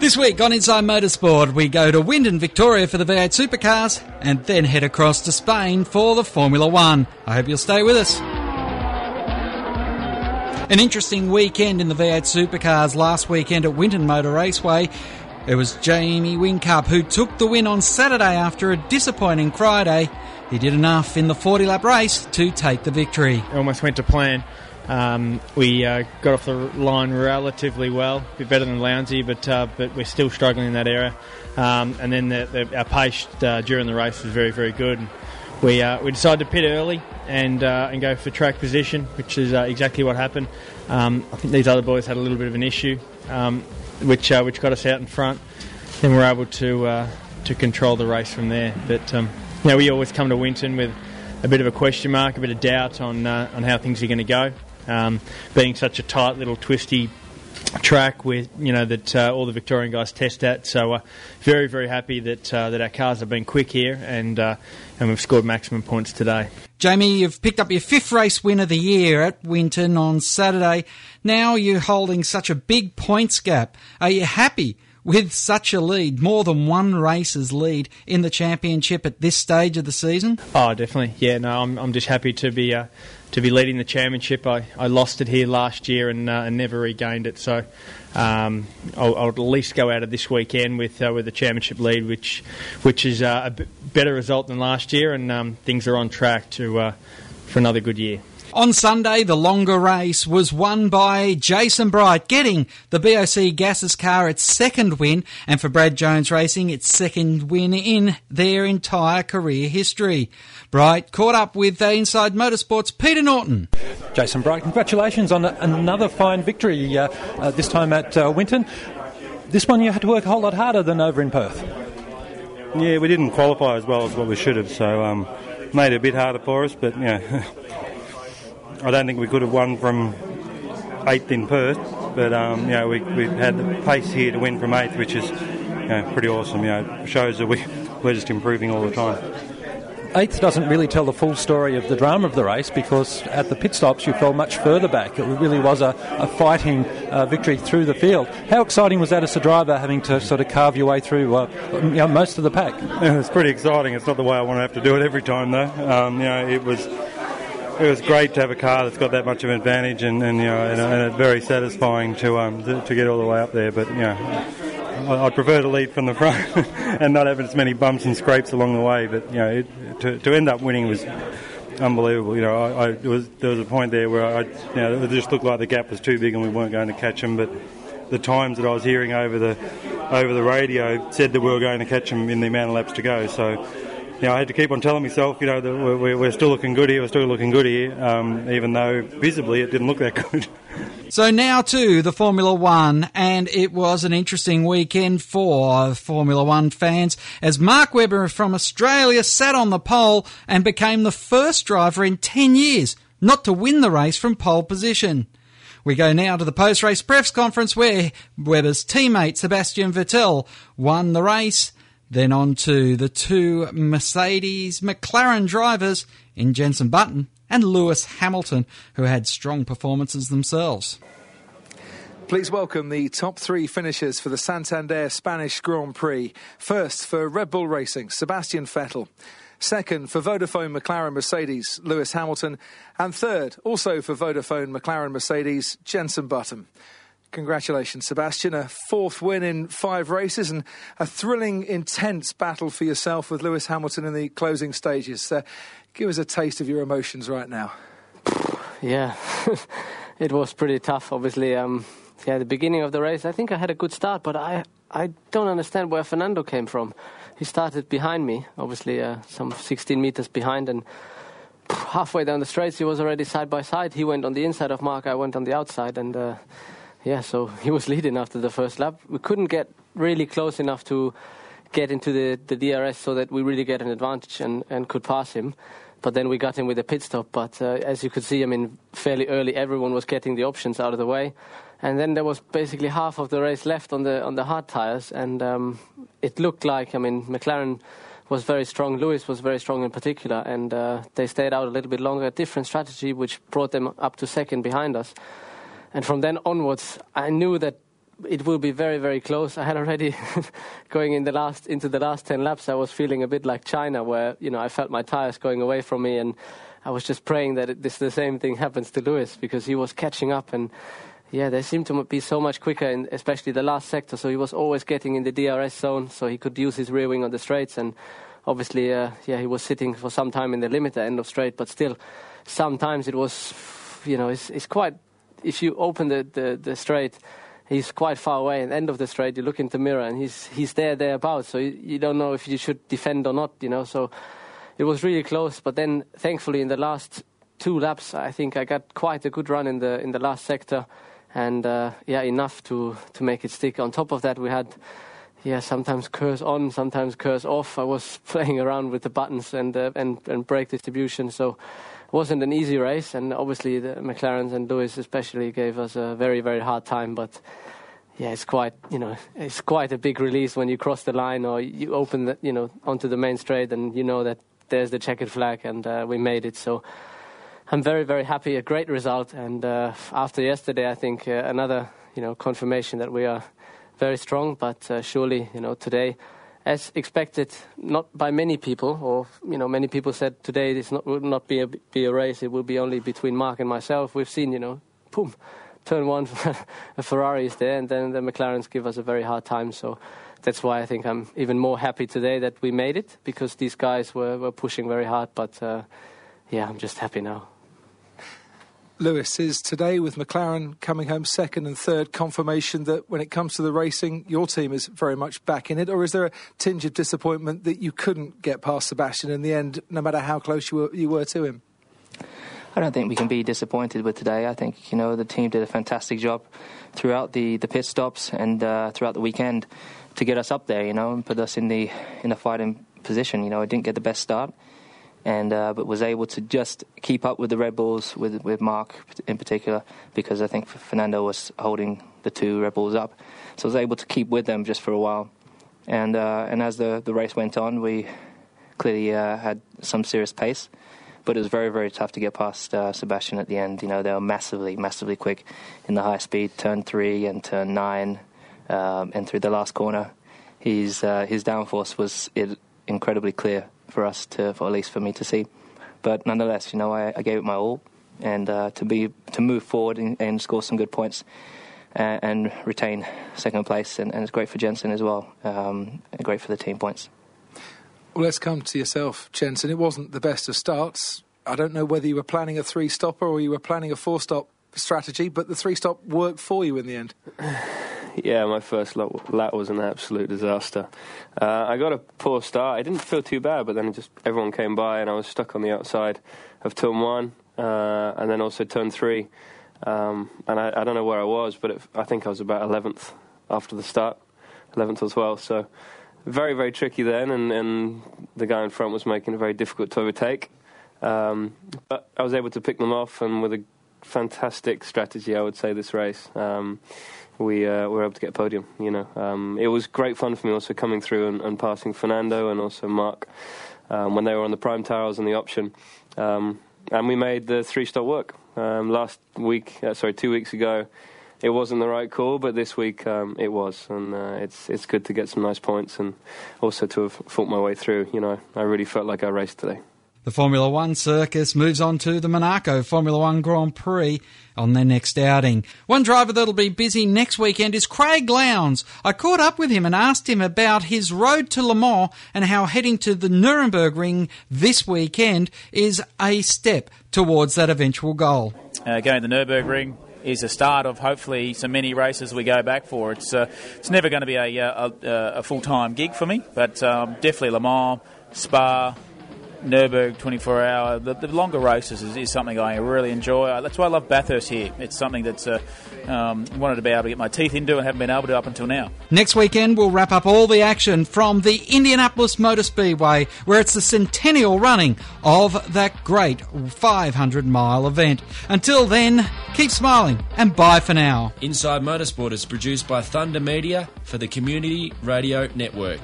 This week on Inside Motorsport, we go to Winton, Victoria for the V8 Supercars and then head across to Spain for the Formula One. I hope you'll stay with us. An interesting weekend in the V8 Supercars last weekend at Winton Motor Raceway. It was Jamie Whincup who took the win on Saturday after a disappointing Friday. He did enough in the 40 lap race to take the victory. It almost went to plan. Um, we uh, got off the line relatively well, a bit better than Lowndesy, but uh, but we're still struggling in that area. Um, and then the, the, our pace uh, during the race was very very good. We uh, we decided to pit early and uh, and go for track position, which is uh, exactly what happened. Um, I think these other boys had a little bit of an issue, um, which which got us out in front. Then we're able to to control the race from there. But um, you we always come to Winton with a bit of a question mark, a bit of doubt on on how things are going to go um, being such a tight little twisty track with you know that uh, all the Victorian guys test at. So uh, very very happy that uh, that our cars have been quick here and uh, and we've scored maximum points today. Jamie, you've picked up your fifth race win of the year at Winton on Saturday. Now you're holding such a big points gap. Are you happy? With such a lead, more than one race's lead in the championship at this stage of the season? Oh, definitely. Yeah, no, I'm, I'm just happy to be uh, to be leading the championship. I, I lost it here last year and, uh, and never regained it. So um, I'll, I'll, at least go out of this weekend with uh, with the championship lead, which which is uh, a b- better result than last year, and um, things are on track to uh, for another good year. On Sunday, the longer race was won by Jason Bright, getting the BOC Gases car its second win, and for Brad Jones Racing, its second win in their entire career history. Bright caught up with Inside Motorsports' Peter Norton. Jason Bright, congratulations on another fine victory, uh, uh, this time at uh, Winton. This one you had to work a whole lot harder than over in Perth. Yeah, we didn't qualify as well as what we should have, so um, made it a bit harder for us, but yeah. I don't think we could have won from eighth in Perth, but um, you know we we had the pace here to win from eighth, which is you know, pretty awesome. You know, shows that we we're just improving all the time. Eighth doesn't really tell the full story of the drama of the race because at the pit stops you fell much further back. It really was a, a fighting uh, victory through the field. How exciting was that as a driver having to sort of carve your way through uh, you know, most of the pack? It was pretty exciting. It's not the way I want to have to do it every time though. Um, you know, it was it was great to have a car that's got that much of an advantage, and, and you know, and, and very satisfying to um to, to, get all the way up there. But you know, I'd prefer to lead from the front and not have as many bumps and scrapes along the way. But you know, it, to, to end up winning was unbelievable. You know, I, I was, there was a point there where I, you know, it just looked like the gap was too big and we weren't going to catch them. But the times that I was hearing over the over the radio said that we were going to catch them in the amount of laps to go. So you know, I had to keep on telling myself, you know, that we're, we're still looking good here, we're still looking good here, um, even though visibly it didn't look that good. So now to the Formula One, and it was an interesting weekend for Formula One fans as Mark Webber from Australia sat on the pole and became the first driver in 10 years not to win the race from pole position. We go now to the post race press conference where Webber's teammate Sebastian Vettel won the race then on to the two Mercedes McLaren drivers in Jenson Button and Lewis Hamilton, who had strong performances themselves. Please welcome the top three finishers for the Santander Spanish Grand Prix. First, for Red Bull Racing, Sebastian Vettel. Second, for Vodafone McLaren Mercedes, Lewis Hamilton. And third, also for Vodafone McLaren Mercedes, Jenson Button. Congratulations, Sebastian. A fourth win in five races and a thrilling, intense battle for yourself with Lewis Hamilton in the closing stages. Uh, give us a taste of your emotions right now. Yeah, it was pretty tough, obviously. Um, yeah, the beginning of the race, I think I had a good start, but I, I don't understand where Fernando came from. He started behind me, obviously, uh, some 16 meters behind, and halfway down the straights, he was already side by side. He went on the inside of Mark, I went on the outside, and. Uh, yeah, so he was leading after the first lap. We couldn't get really close enough to get into the, the DRS so that we really get an advantage and, and could pass him. But then we got him with a pit stop. But uh, as you could see, I mean, fairly early, everyone was getting the options out of the way. And then there was basically half of the race left on the on the hard tires, and um, it looked like I mean McLaren was very strong. Lewis was very strong in particular, and uh, they stayed out a little bit longer. A different strategy, which brought them up to second behind us. And from then onwards, I knew that it will be very very close. I had already going in the last into the last ten laps. I was feeling a bit like China, where you know I felt my tires going away from me, and I was just praying that it, this the same thing happens to Lewis because he was catching up and. Yeah, they seemed to be so much quicker, in especially the last sector. So he was always getting in the DRS zone, so he could use his rear wing on the straights. And obviously, uh, yeah, he was sitting for some time in the limiter end of straight. But still, sometimes it was, you know, it's, it's quite. If you open the, the, the straight, he's quite far away. And end of the straight, you look in the mirror, and he's he's there thereabouts. So you, you don't know if you should defend or not. You know, so it was really close. But then, thankfully, in the last two laps, I think I got quite a good run in the in the last sector, and uh, yeah, enough to to make it stick. On top of that, we had. Yeah, sometimes KERS on, sometimes KERS off. I was playing around with the buttons and uh, and and brake distribution, so wasn't an easy race. And obviously, the McLarens and Lewis especially gave us a very very hard time. But yeah, it's quite you know it's quite a big release when you cross the line or you open the, you know onto the main straight and you know that there's the checkered flag and uh, we made it. So I'm very very happy. A great result. And uh, after yesterday, I think uh, another you know confirmation that we are very strong. But uh, surely you know today. As expected, not by many people, or you know, many people said today this not, not be a, be a race. It will be only between Mark and myself. We've seen, you know, boom, turn one, a Ferrari is there, and then the McLarens give us a very hard time. So that's why I think I'm even more happy today that we made it because these guys were, were pushing very hard. But uh, yeah, I'm just happy now. Lewis is today with McLaren coming home second and third confirmation that when it comes to the racing, your team is very much back in it? Or is there a tinge of disappointment that you couldn't get past Sebastian in the end, no matter how close you were, you were to him? I don't think we can be disappointed with today. I think you know the team did a fantastic job throughout the, the pit stops and uh, throughout the weekend to get us up there. You know, and put us in the in the fighting position. You know, I didn't get the best start, and uh, but was able to just keep up with the Red Bulls with with Mark in particular because I think Fernando was holding the two Red Bulls up, so I was able to keep with them just for a while, and uh, and as the the race went on, we clearly uh, had some serious pace but it was very, very tough to get past uh, Sebastian at the end. You know, they were massively, massively quick in the high speed turn three and turn nine, um, and through the last corner. His uh, his downforce was incredibly clear for us to, for at least for me to see. But nonetheless, you know, I, I gave it my all, and uh, to be to move forward and, and score some good points. And, and retain second place, and, and, it's great for Jenson as well, um, great for the team points. Well, let's come to yourself, Jenson. It wasn't the best of starts. I don't know whether you were planning a three stopper or you were planning a four stop strategy, but the three stop worked for you in the end. Yeah, my first lap was an absolute disaster. Uh, I got a poor start. I didn't feel too bad, but then just everyone came by and I was stuck on the outside of turn one uh, and then also turn three. Um, and I, I, don't know where I was, but it, I think I was about 11th after the start, 11th as well. So very, very tricky then, and, and the guy in front was making it very difficult to overtake. Um, but I was able to pick them off, and with a fantastic strategy, I would say, this race. Um, we uh, were able to get a podium. You know, um, it was great fun for me also coming through and, and passing Fernando and also Mark um, when they were on the prime tires and the option, um, and we made the three stop work. Um, last week, uh, sorry, two weeks ago, it wasn't the right call, but this week um, it was, and uh, it's it's good to get some nice points and also to have fought my way through. You know, I really felt like I raced today. The Formula One circus moves on to the Monaco Formula One Grand Prix on their next outing. One driver that'll be busy next weekend is Craig Lowndes. I caught up with him and asked him about his road to Le Mans and how heading to the Nurburgring this weekend is a step towards that eventual goal. Uh, going to the Nurburgring, is a start of hopefully some many races we go back for. It's uh, it's never going to be a, a, a full time gig for me, but um, definitely Le Mans, Spa, Nurburgring 24 hour, the, the longer races is, is, something I really enjoy. That's why I love Bathurst here. It's something that's uh, um, wanted to be able to get my teeth into and haven't been able to up until now. Next weekend, we'll wrap up all the action from the Indianapolis Motor Speedway, where it's the centennial running of that great 500 mile event. Until then, keep smiling and bye for now. Inside Motorsport is produced by Thunder Media for the Community Radio Network.